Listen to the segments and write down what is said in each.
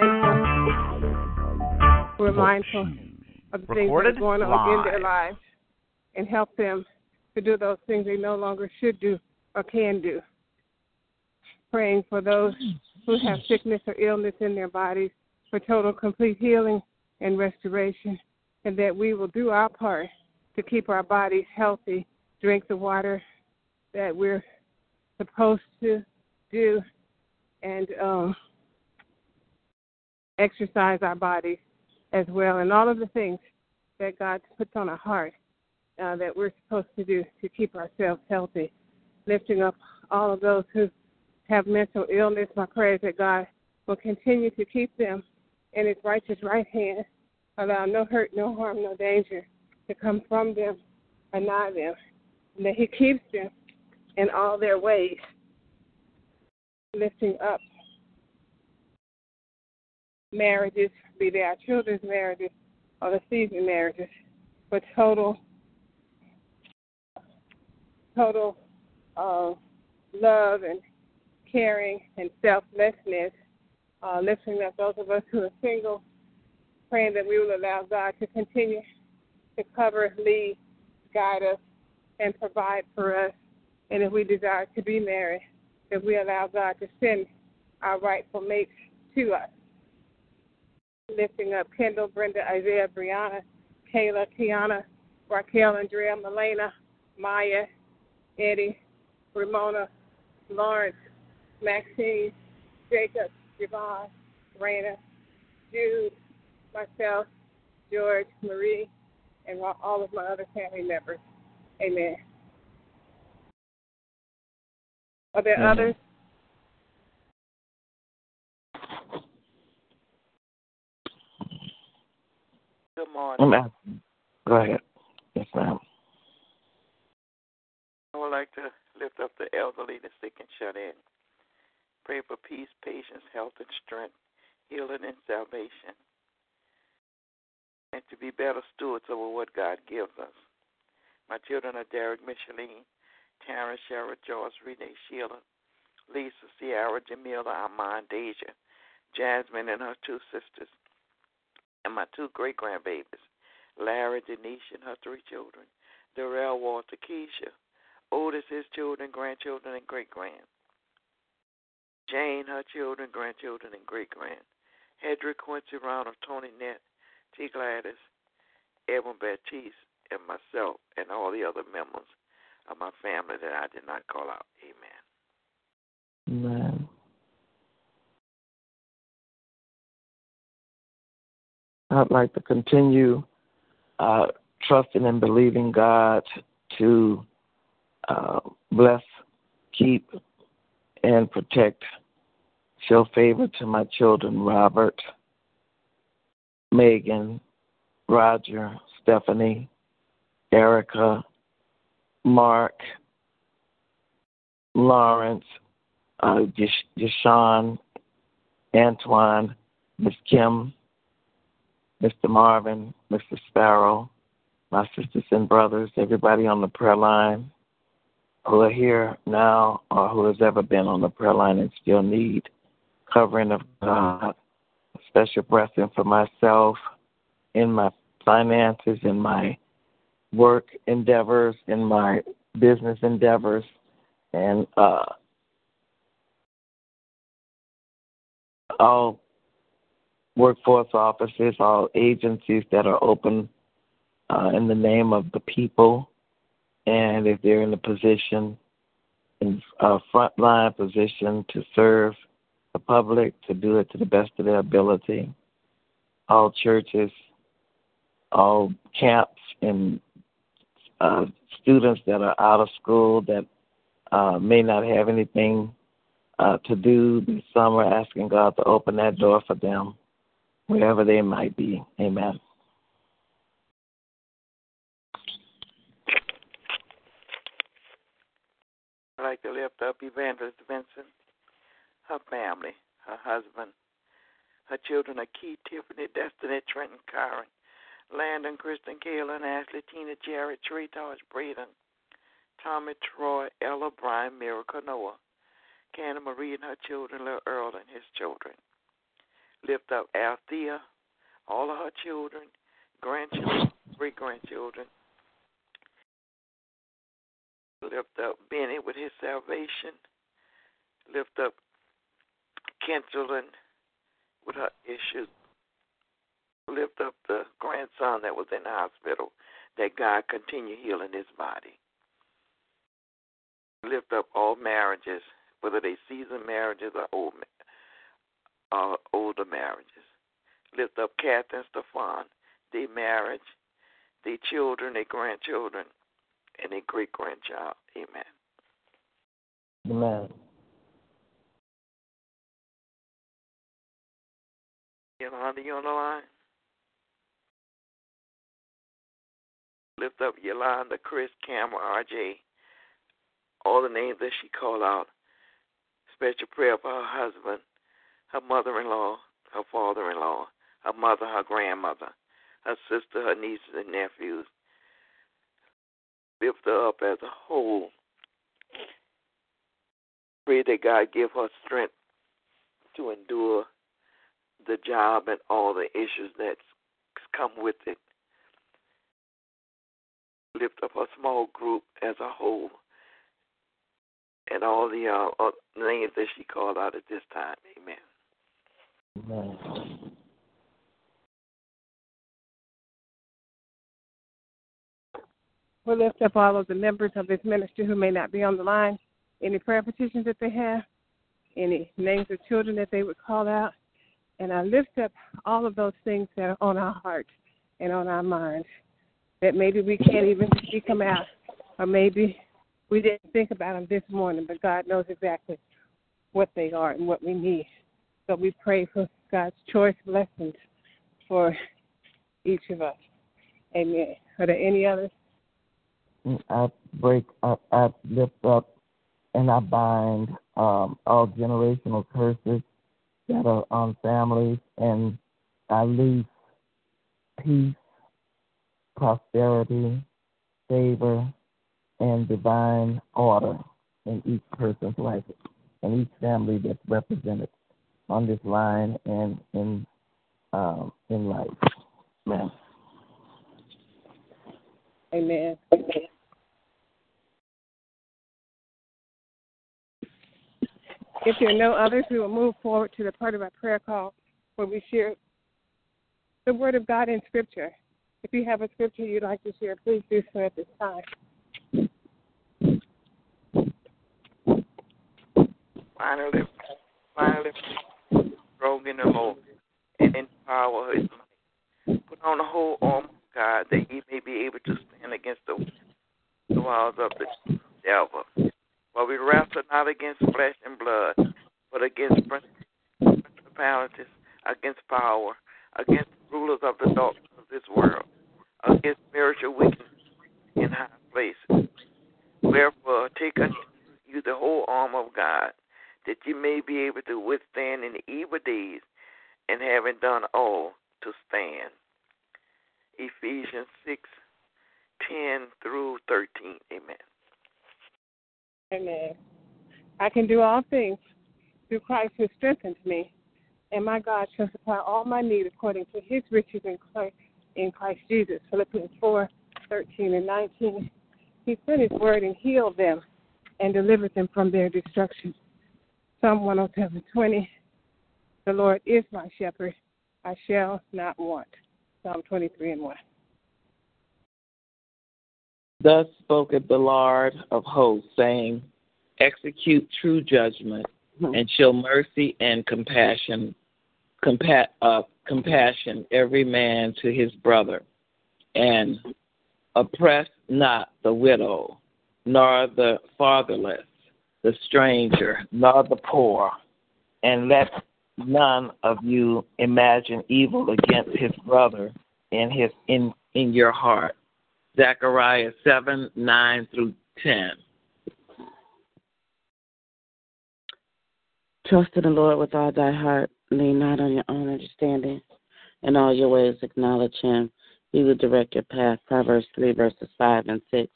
And that we're mindful, we're mindful of the things that are going on in their lives and help them to do those things they no longer should do or can do. Praying for those who have sickness or illness in their bodies for total complete healing and restoration, and that we will do our part to keep our bodies healthy, drink the water that we're supposed to do, and um, exercise our bodies as well, and all of the things that God puts on our heart uh, that we're supposed to do to keep ourselves healthy, lifting up all of those who have mental illness, my prayer is that God will continue to keep them in his righteous right hand, allow no hurt, no harm, no danger to come from them or nigh them, and that he keeps them in all their ways, lifting up marriages, be they our children's marriages or the season marriages, for total, total uh, love and caring, and selflessness, uh, lifting up those of us who are single, praying that we will allow God to continue to cover, lead, guide us, and provide for us. And if we desire to be married, that we allow God to send our rightful mates to us. Lifting up Kendall, Brenda, Isaiah, Brianna, Kayla, Kiana, Raquel, Andrea, Melena, Maya, Eddie, Ramona, Lawrence, Maxine, Jacob, Javon, Raina, Jude, myself, George, Marie, and all of my other family members. Amen. Are there Amen. others? Good morning. Go ahead. Yes, ma'am. I would like to lift up the elderly, the sick, and shut in. Pray for peace, patience, health, and strength, healing, and salvation. And to be better stewards over what God gives us. My children are Derek, Micheline, Tara, Shara, Joyce, Renee, Sheila, Lisa, Sierra, Jamila, Armand, Deja, Jasmine, and her two sisters, and my two great grandbabies, Larry, Denise, and her three children, Darrell, Walter, Keisha, Otis, his children, grandchildren, and great grand. Jane, her children, grandchildren, and great grand. Hedrick, Quincy, Ronald, Tony, Net, T. Gladys, Edwin Baptiste, and myself, and all the other members of my family that I did not call out. Amen. Amen. I'd like to continue uh, trusting and believing God to uh, bless, keep, and protect. Show favor to my children, Robert, Megan, Roger, Stephanie, Erica, Mark, Lawrence, uh, Deshaun, Antoine, Miss Kim, Mr. Marvin, Mr. Sparrow, my sisters and brothers, everybody on the prayer line, who are here now or who has ever been on the prayer line and still need covering of God, a special blessing for myself in my finances, in my work endeavors, in my business endeavors, and uh, all workforce offices, all agencies that are open uh, in the name of the people and if they're in a position, in a frontline position to serve the public, to do it to the best of their ability. All churches, all camps, and uh, students that are out of school that uh, may not have anything uh, to do this summer, asking God to open that door for them, wherever they might be. Amen. I'd like to lift up Evangelist Vincent, her family, her husband, her children Keith, Tiffany, Destiny, Trenton, Karen, Landon, Kristen, Kaylin, Ashley, Tina, Jared, Trey, Taj, Braden, Tommy, Troy, Ella, Brian, Miracle, Noah, Canna Marie and her children, little Earl and his children. Lift up Althea, all of her children, grandchildren, great grandchildren. Lift up Benny with his salvation. Lift up Kenselin with her issues. Lift up the grandson that was in the hospital, that God continue healing his body. Lift up all marriages whether they seasoned marriages or old, uh, older marriages. Lift up Kath and Stefan, their marriage, their children, their grandchildren, and their great grandchild. Amen. Amen. Yolanda, you on the line? Lift up Yolanda, Chris, Cameron, RJ, all the names that she called out special prayer for her husband, her mother in law, her father in law, her mother, her grandmother, her sister, her nieces and nephews. Lift her up as a whole. Pray that God give her strength to endure the job and all the issues that come with it. Lift up a small group as a whole and all the uh, uh, names that she called out at this time. Amen. Amen. We'll lift up all of the members of this ministry who may not be on the line. Any prayer petitions that they have, any names of children that they would call out. And I lift up all of those things that are on our hearts and on our minds that maybe we can't even speak them out, or maybe we didn't think about them this morning, but God knows exactly what they are and what we need. So we pray for God's choice blessings for each of us. Amen. Are there any others? I break up, I lift up, and I bind um, all generational curses that are on families, and I leave peace, prosperity, favor, and divine order in each person's life and each family that's represented on this line and in um, in life. Amen. Amen. If there are no others, we will move forward to the part of our prayer call where we share the Word of God in Scripture. If you have a scripture you'd like to share, please do so at this time. finally, finally, strong in the Lord and in power his might. Put on the whole armor of God that he may be able to stand against the, the wiles of the devil. For we wrestle not against flesh and blood, but against principalities, against power, against rulers of the darkness of this world, against spiritual wickedness in high places. Wherefore, take unto you the whole armor of God that you may be able to withstand in the evil days, and having done all, to stand. Ephesians 6 10 through 13. Amen. Amen. I can do all things through Christ who strengthens me, and my God shall supply all my need according to his riches in Christ, in Christ Jesus. Philippians 4 13 and 19. He sent his word and healed them and delivered them from their destruction. Psalm 107 20. The Lord is my shepherd, I shall not want. Psalm 23 and 1. Thus spoke the Lord of hosts, saying, Execute true judgment, mm-hmm. and show mercy and compassion, compa- uh, compassion every man to his brother, and oppress not the widow, nor the fatherless, the stranger, nor the poor, and let none of you imagine evil against his brother in his in in your heart. Zechariah seven nine through ten. Trust in the Lord with all thy heart, lean not on your own understanding. In all your ways acknowledge him. He will direct your path. Proverbs three verses five and six.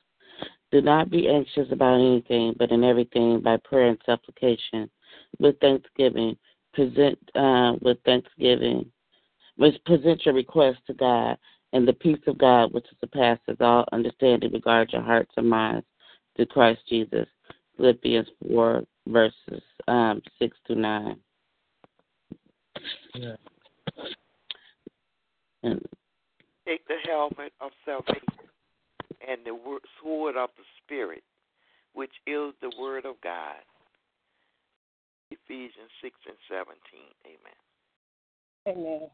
Do not be anxious about anything, but in everything by prayer and supplication, with thanksgiving, present uh, with thanksgiving, present your request to God, and the peace of God, which surpasses all understanding, regard your hearts and minds through Christ Jesus. Philippians 4, verses um, 6 to 9. Yeah. And, Take the helmet of salvation and the sword of the Spirit, which is the Word of God. Ephesians 6 and 17. Amen. Amen.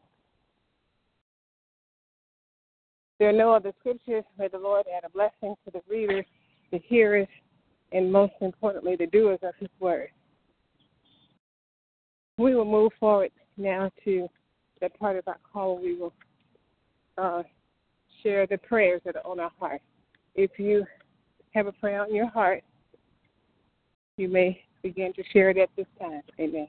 There are no other scriptures. May the Lord add a blessing to the readers, the hearers, and most importantly, the doers of His word. We will move forward now to that part of our call we will uh, share the prayers that are on our heart. If you have a prayer on your heart, you may begin to share it at this time. Amen.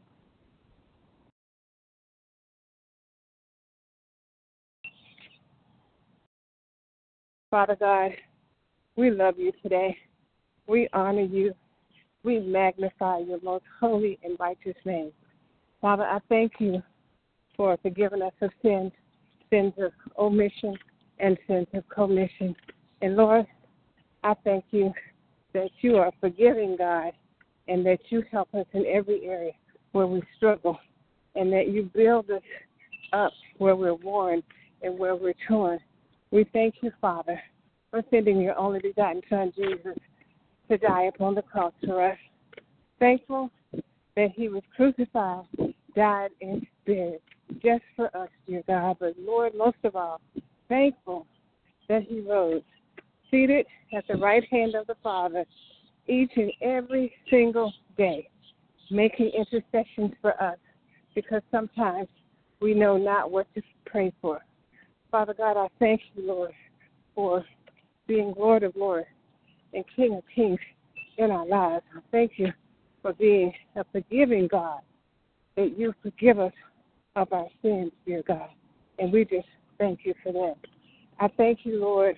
Father God, we love you today. We honor you. We magnify your most holy and righteous name. Father, I thank you for forgiving us of sins, sins of omission and sins of commission. And Lord, I thank you that you are forgiving God and that you help us in every area where we struggle and that you build us up where we're worn and where we're torn. We thank you, Father, for sending your only begotten Son, Jesus, to die upon the cross for us. Thankful that he was crucified, died, and buried just for us, dear God. But Lord, most of all, thankful that he rose, seated at the right hand of the Father each and every single day, making intercessions for us because sometimes we know not what to pray for. Father God, I thank you, Lord, for being Lord of Lords and King of Kings in our lives. I thank you for being a forgiving God, that you forgive us of our sins, dear God. And we just thank you for that. I thank you, Lord,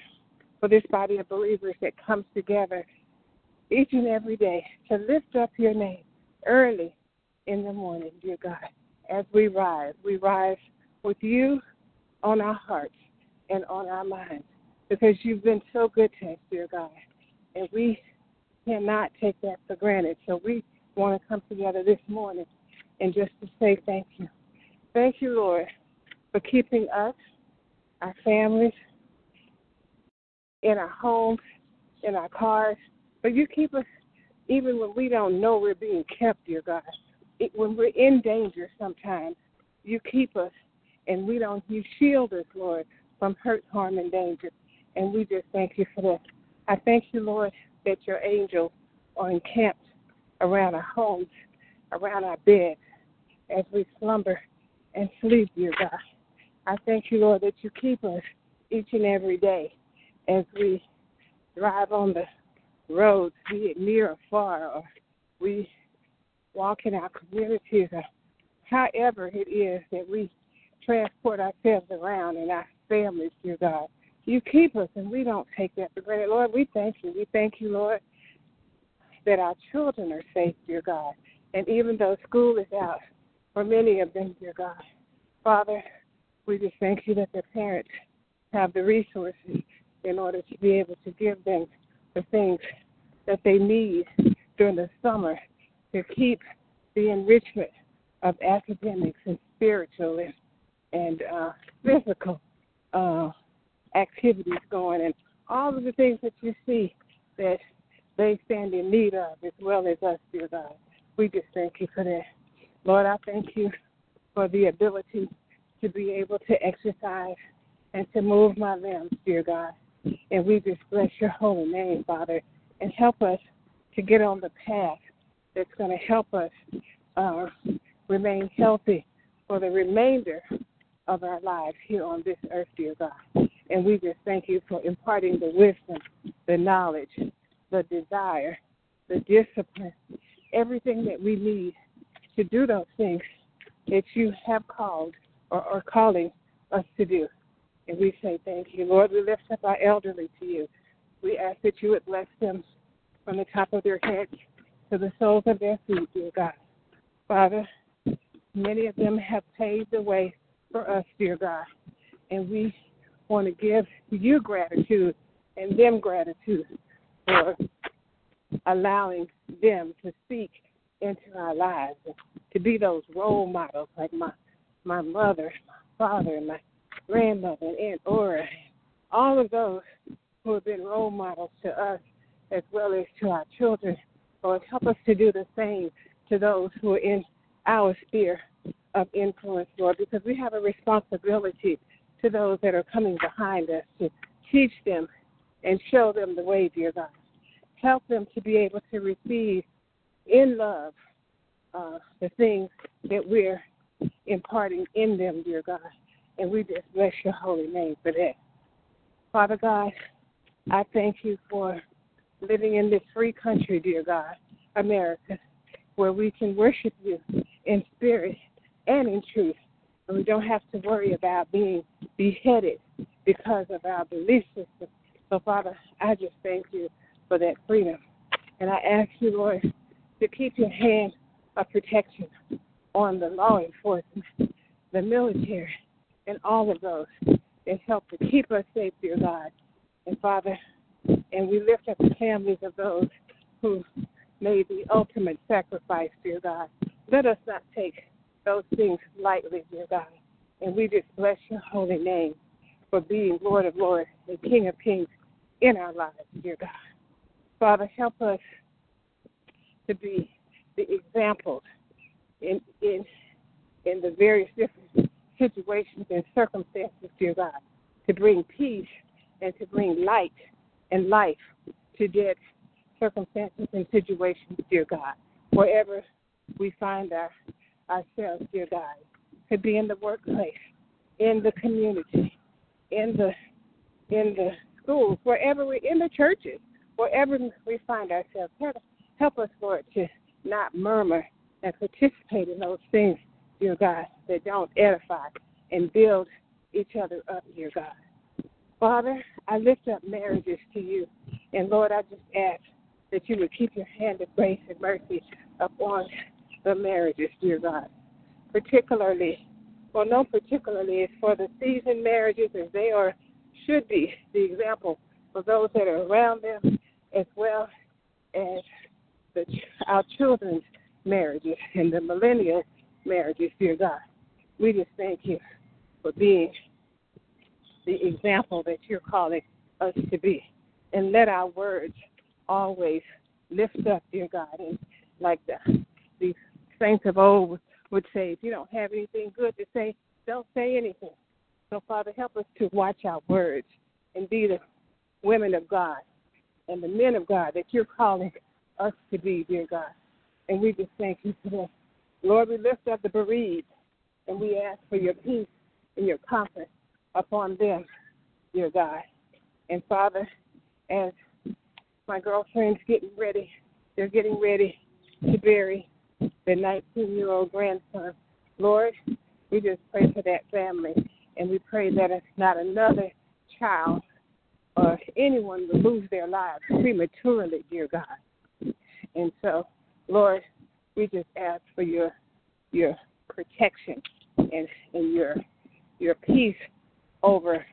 for this body of believers that comes together each and every day to lift up your name early in the morning, dear God. As we rise, we rise with you on our hearts and on our minds because you've been so good to us, dear God. And we cannot take that for granted. So we want to come together this morning and just to say thank you. Thank you, Lord, for keeping us, our families, in our homes, in our cars. But you keep us even when we don't know we're being kept, dear God. It, when we're in danger sometimes, you keep us and we don't, you shield us, Lord, from hurt, harm, and danger. And we just thank you for that. I thank you, Lord, that your angels are encamped around our homes, around our beds, as we slumber and sleep, dear God. I thank you, Lord, that you keep us each and every day as we drive on the roads, be it near or far, or we walk in our communities, or however it is that we transport ourselves around and our families, dear God. You keep us, and we don't take that for granted. Lord, we thank you. We thank you, Lord, that our children are safe, dear God. And even though school is out for many of them, dear God, Father, we just thank you that their parents have the resources in order to be able to give them the things that they need during the summer to keep the enrichment of academics and spiritual and, and uh, physical uh, activities going and all of the things that you see that they stand in need of as well as us, dear God. We just thank you for that. Lord, I thank you for the ability to be able to exercise and to move my limbs, dear God. And we just bless your holy name, Father, and help us to get on the path that's going to help us uh, remain healthy for the remainder of our lives here on this earth, dear God. And we just thank you for imparting the wisdom, the knowledge, the desire, the discipline, everything that we need to do those things that you have called or are calling us to do. And we say thank you. Lord, we lift up our elderly to you. We ask that you would bless them from the top of their heads to the soles of their feet, dear God. Father, many of them have paved the way for us, dear God. And we want to give you gratitude and them gratitude for allowing them to speak into our lives to be those role models like my my mother, my father, and my grandmother and Aunt Aura, all of those who have been role models to us as well as to our children. Lord, help us to do the same to those who are in our sphere of influence, Lord, because we have a responsibility to those that are coming behind us to teach them and show them the way, dear God. Help them to be able to receive in love uh, the things that we're imparting in them, dear God. And we just bless your holy name for that. Father God, I thank you for living in this free country, dear God, America, where we can worship you in spirit and in truth. And we don't have to worry about being beheaded because of our belief system. So, Father, I just thank you for that freedom. And I ask you, Lord, to keep your hand of protection on the law enforcement, the military, and all of those that help to keep us safe, dear God. And Father, and we lift up the families of those who made the ultimate sacrifice, dear God. Let us not take those things lightly, dear God. And we just bless your holy name for being Lord of Lords and King of Kings in our lives, dear God. Father, help us to be the examples in in in the various different situations and circumstances, dear God, to bring peace and to bring light and life to dead circumstances and situations, dear God, wherever we find our, ourselves, dear God. Could be in the workplace, in the community, in the in the schools, wherever we're in the churches, wherever we find ourselves. Help, help us, Lord, to not murmur and participate in those things, dear God, that don't edify and build each other up, dear God. Father, I lift up marriages to you. And Lord, I just ask that you would keep your hand of grace and mercy upon the marriages, dear God. Particularly, well, no, particularly, it's for the seasoned marriages as they are, should be the example for those that are around them, as well as the, our children's marriages and the millennial marriages, dear God. We just thank you for being the example that you're calling us to be. And let our words always lift up, dear God. And like the, the saints of old would say, if you don't have anything good to say, don't say anything. So, Father, help us to watch our words and be the women of God and the men of God that you're calling us to be, dear God. And we just thank you for that. Lord, we lift up the bereaved and we ask for your peace and your comfort upon them, dear God. And Father, as my girlfriend's getting ready, they're getting ready to bury their 19 year old grandson. Lord, we just pray for that family and we pray that it's not another child or anyone will lose their lives prematurely, dear God. And so, Lord, we just ask for your your protection and, and your your peace over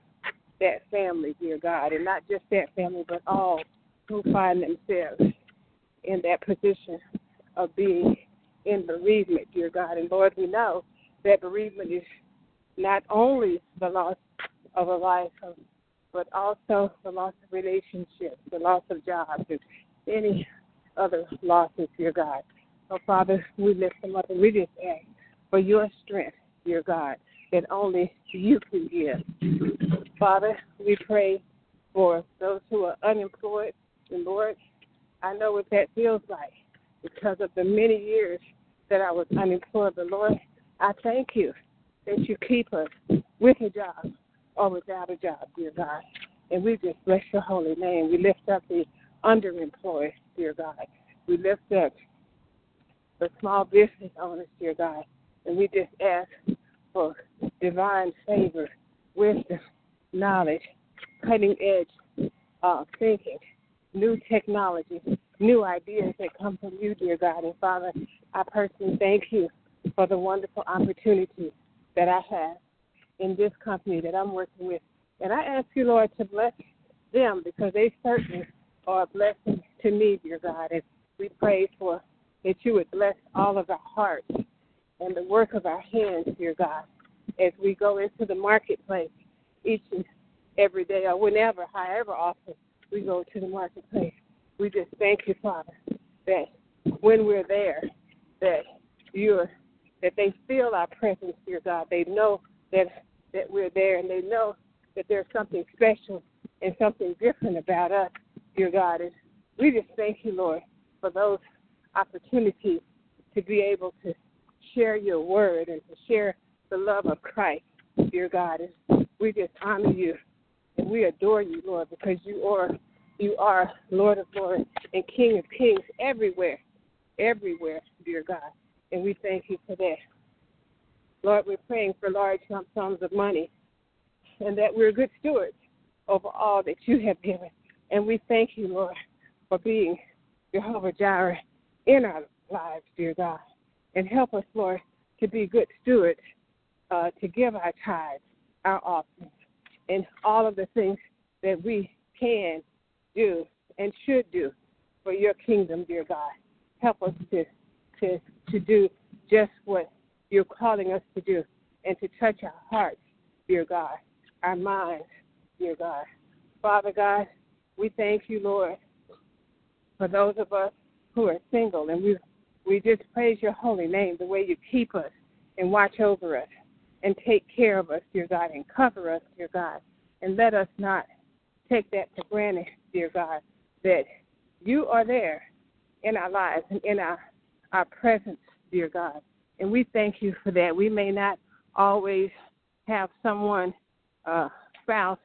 that family, dear God, and not just that family, but all who find themselves in that position of being in bereavement, dear God. And Lord, we know that bereavement is not only the loss of a life, um, but also the loss of relationships, the loss of jobs, and any other losses, dear God. So, Father, we lift them up and we just ask for your strength, dear God, that only you can give. Father, we pray for those who are unemployed. And Lord, I know what that feels like because of the many years that I was unemployed. But Lord, I thank you that you keep us with a job or without a job, dear God. And we just bless your holy name. We lift up the underemployed, dear God. We lift up the small business owners, dear God. And we just ask for divine favor, wisdom, knowledge, cutting edge uh, thinking, new technology, new ideas that come from you, dear God. And Father, I personally thank you for the wonderful opportunity that I have in this company that I'm working with. And I ask you, Lord, to bless them because they certainly are a blessing to me, dear God. And we pray for that you would bless all of our hearts and the work of our hands, dear God, as we go into the marketplace each and every day or whenever, however often we go to the marketplace. We just thank you, Father, that when we're there, that you're that they feel our presence, dear God. They know that that we're there and they know that there's something special and something different about us, dear God. And we just thank you, Lord, for those opportunities to be able to share your word and to share the love of Christ, dear God. And we just honor you and we adore you, Lord, because you are you are Lord of Lords and King of Kings everywhere, everywhere, dear God. And we thank you for that. Lord, we're praying for large sums of money and that we're good stewards over all that you have given. And we thank you, Lord, for being Jehovah Jireh in our lives, dear God. And help us, Lord, to be good stewards, uh, to give our tithes, our offerings, and all of the things that we can do and should do for your kingdom, dear God. Help us to to to do just what you're calling us to do and to touch our hearts, dear God, our minds, dear God. Father God, we thank you, Lord, for those of us who are single and we we just praise your holy name, the way you keep us and watch over us and take care of us, dear God, and cover us, dear God. And let us not take that for granted, dear God, that you are there in our lives and in our, our presence, dear God. And we thank you for that. We may not always have someone, uh, spouse,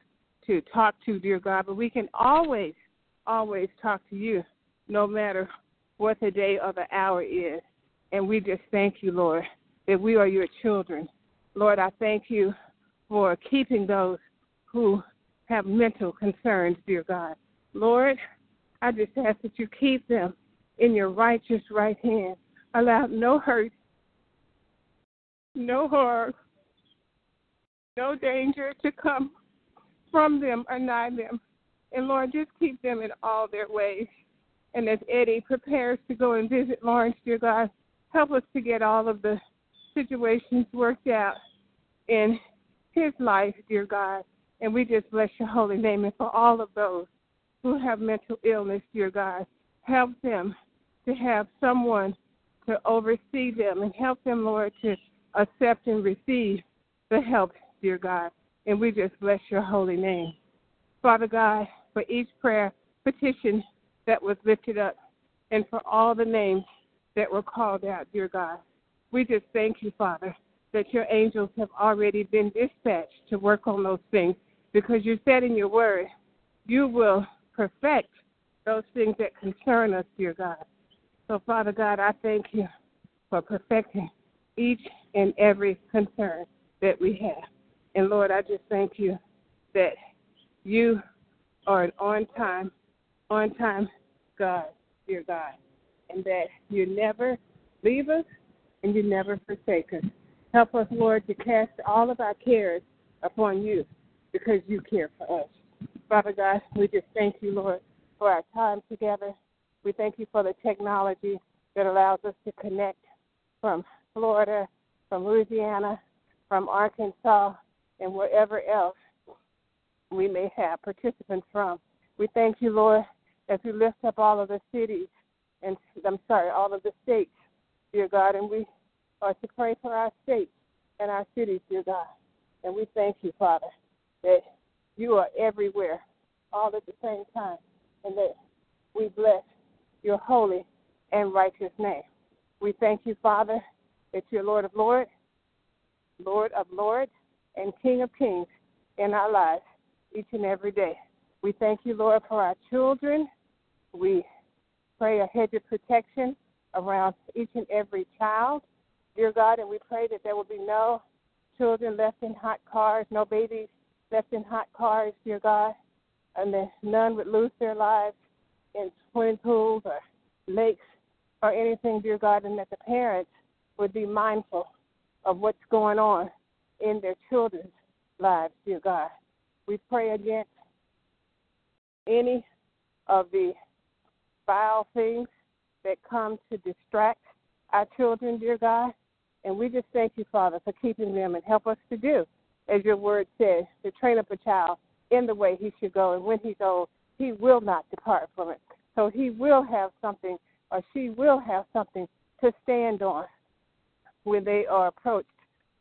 to talk to, dear God, but we can always, always talk to you no matter what the day or the hour is. And we just thank you, Lord, that we are your children. Lord, I thank you for keeping those who have mental concerns, dear God. Lord, I just ask that you keep them in your righteous right hand. Allow no hurt, no harm, no danger to come from them or nigh them. And Lord, just keep them in all their ways. And as Eddie prepares to go and visit Lawrence, dear God, help us to get all of the situations worked out in his life, dear God. And we just bless your holy name. And for all of those who have mental illness, dear God, help them to have someone to oversee them and help them, Lord, to accept and receive the help, dear God. And we just bless your holy name. Father God, for each prayer petition that was lifted up and for all the names that were called out, dear God, we just thank you, Father, that your angels have already been dispatched to work on those things because you said in your word, you will perfect those things that concern us, dear God. So, Father God, I thank you for perfecting each and every concern that we have. And Lord, I just thank you that you are an on time, on time God, dear God, and that you never leave us and you never forsake us. Help us, Lord, to cast all of our cares upon you because you care for us. Father God, we just thank you, Lord, for our time together. We thank you for the technology that allows us to connect from Florida, from Louisiana, from Arkansas, and wherever else we may have participants from. We thank you, Lord, as we lift up all of the cities and I'm sorry, all of the states, dear God, and we are to pray for our states and our cities, dear God. And we thank you, Father, that you are everywhere all at the same time and that we bless your holy and righteous name. We thank you, Father, that you're Lord of Lords, Lord of Lords, and King of Kings in our lives each and every day. We thank you, Lord, for our children. We pray a hedge of protection around each and every child, dear God, and we pray that there will be no children left in hot cars, no babies left in hot cars, dear God, and that none would lose their lives in swimming pools or lakes or anything, dear God, and that the parents would be mindful of what's going on in their children's lives, dear God. We pray against any of the vile things that come to distract our children, dear God. And we just thank you, Father, for keeping them and help us to do, as your word says, to train up a child in the way he should go. And when he's old, he will not depart from it. So he will have something, or she will have something to stand on when they are approached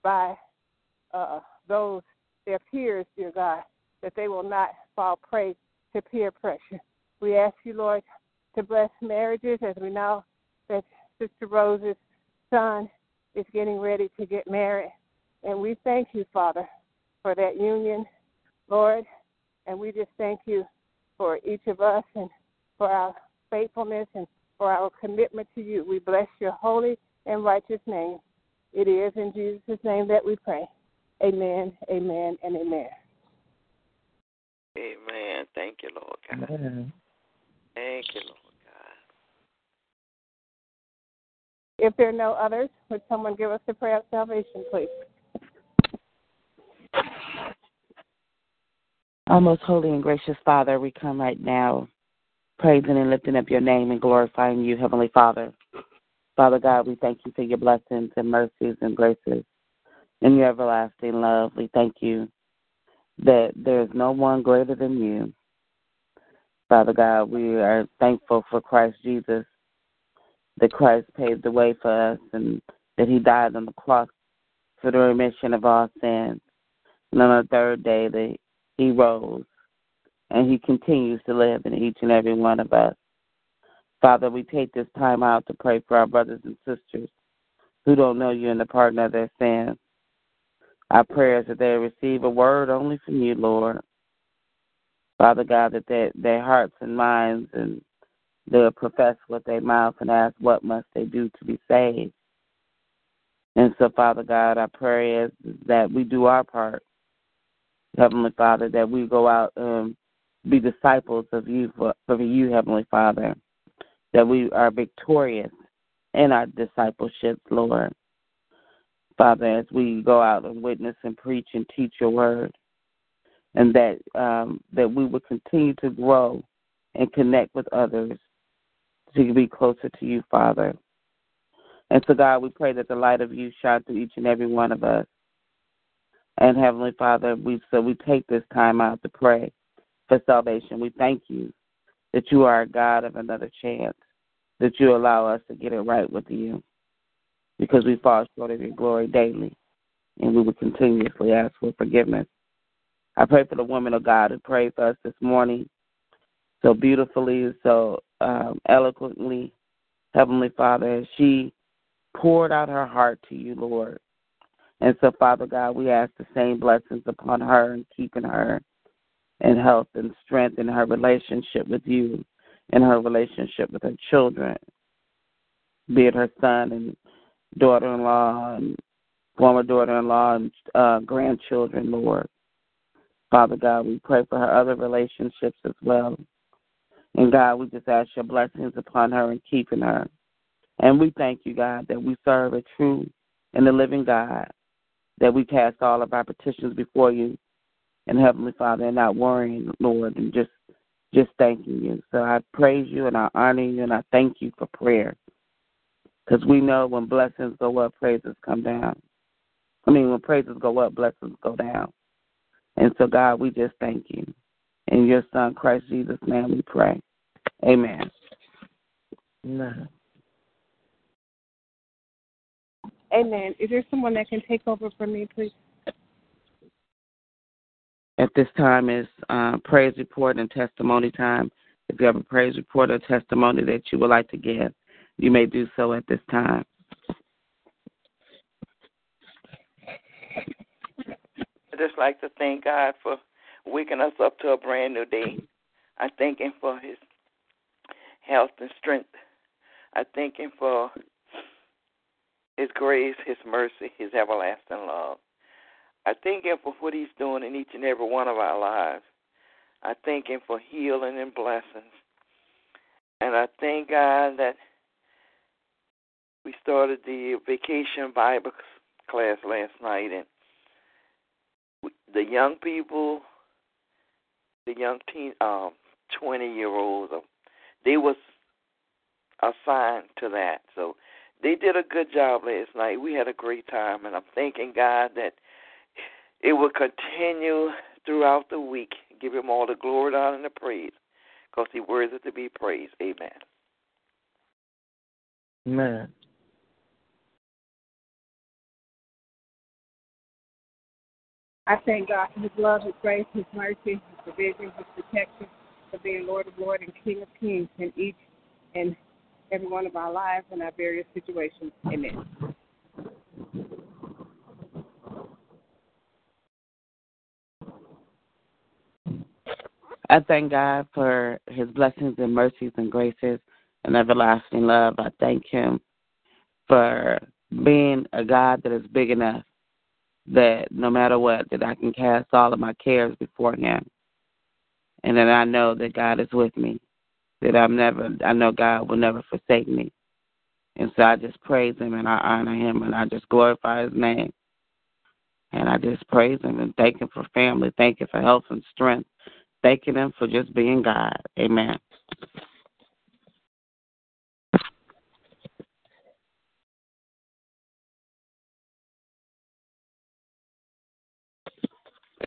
by uh, those, their peers, dear God, that they will not fall prey to peer pressure. We ask you, Lord, to bless marriages as we know that Sister Rose's son is getting ready to get married. And we thank you, Father, for that union, Lord. And we just thank you for each of us and for our faithfulness and for our commitment to you. We bless your holy and righteous name. It is in Jesus' name that we pray. Amen, amen, and amen. Amen. Thank you, Lord God. Amen. Thank you, Lord God. If there are no others, would someone give us the prayer of salvation, please? Our most holy and gracious Father, we come right now praising and lifting up your name and glorifying you, Heavenly Father. Father God, we thank you for your blessings and mercies and graces and your everlasting love. We thank you that there is no one greater than you. Father God, we are thankful for Christ Jesus, that Christ paved the way for us and that he died on the cross for the remission of all sins. And on the third day that he rose and he continues to live in each and every one of us. Father, we take this time out to pray for our brothers and sisters who don't know you in the pardon of their sins. Our prayers that they receive a word only from you, Lord. Father God, that they, their hearts and minds and they'll profess with their mouth and ask what must they do to be saved. And so, Father God, our prayer is that we do our part. Heavenly Father, that we go out and be disciples of you for you, Heavenly Father. That we are victorious in our discipleship, Lord. Father, as we go out and witness and preach and teach your word, and that um, that we would continue to grow and connect with others to be closer to you, Father. And so, God, we pray that the light of you shine through each and every one of us. And Heavenly Father, we so we take this time out to pray for salvation. We thank you that you are a God of another chance, that you allow us to get it right with you because we fall short of your glory daily, and we will continuously ask for forgiveness. I pray for the woman of God who prayed for us this morning so beautifully, so um, eloquently, Heavenly Father, she poured out her heart to you, Lord. And so, Father God, we ask the same blessings upon her and keeping her in health and strength in her relationship with you, in her relationship with her children, be it her son and daughter in law and former daughter in law and uh, grandchildren, Lord. Father God, we pray for her other relationships as well. And God, we just ask your blessings upon her and keeping her. And we thank you, God, that we serve a true and the living God, that we cast all of our petitions before you and Heavenly Father and not worrying, Lord, and just just thanking you. So I praise you and I honor you and I thank you for prayer. Because we know when blessings go up, praises come down. I mean, when praises go up, blessings go down. And so, God, we just thank you. In your Son, Christ Jesus' name, we pray. Amen. Amen. Amen. Is there someone that can take over for me, please? At this time is uh, praise report and testimony time. If you have a praise report or testimony that you would like to give, you may do so at this time. Just like to thank God for waking us up to a brand new day. I thank Him for His health and strength. I thank Him for His grace, His mercy, His everlasting love. I thank Him for what He's doing in each and every one of our lives. I thank Him for healing and blessings. And I thank God that we started the vacation Bible class last night, and the young people, the young teen, um, twenty year olds, they was assigned to that. So they did a good job last night. We had a great time, and I'm thanking God that it will continue throughout the week. Give Him all the glory, honor, and the praise, because He worthy to be praised. Amen. Amen. I thank God for His love, His grace, His mercy, His provision, His protection, for being Lord of Lords and King of Kings in each and every one of our lives and our various situations. Amen. I thank God for his blessings and mercies and graces and everlasting love. I thank him for being a God that is big enough that no matter what, that I can cast all of my cares before him. And that I know that God is with me. That I'm never I know God will never forsake me. And so I just praise him and I honor him and I just glorify his name. And I just praise him and thank him for family, thank him for health and strength, thanking him for just being God. Amen.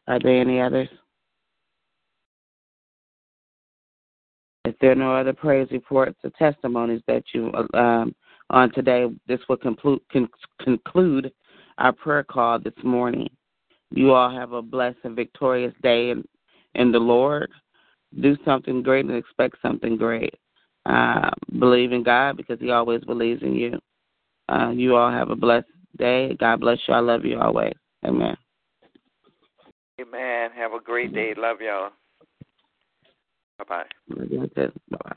Are there any others? If there are no other praise reports or testimonies that you um, on today, this will conclude, con- conclude our prayer call this morning. You all have a blessed and victorious day in, in the Lord. Do something great and expect something great. Uh, believe in God because He always believes in you. Uh, you all have a blessed day. God bless you. I love you always. Amen. Amen. Have a great day. Love y'all. Bye bye. Bye bye.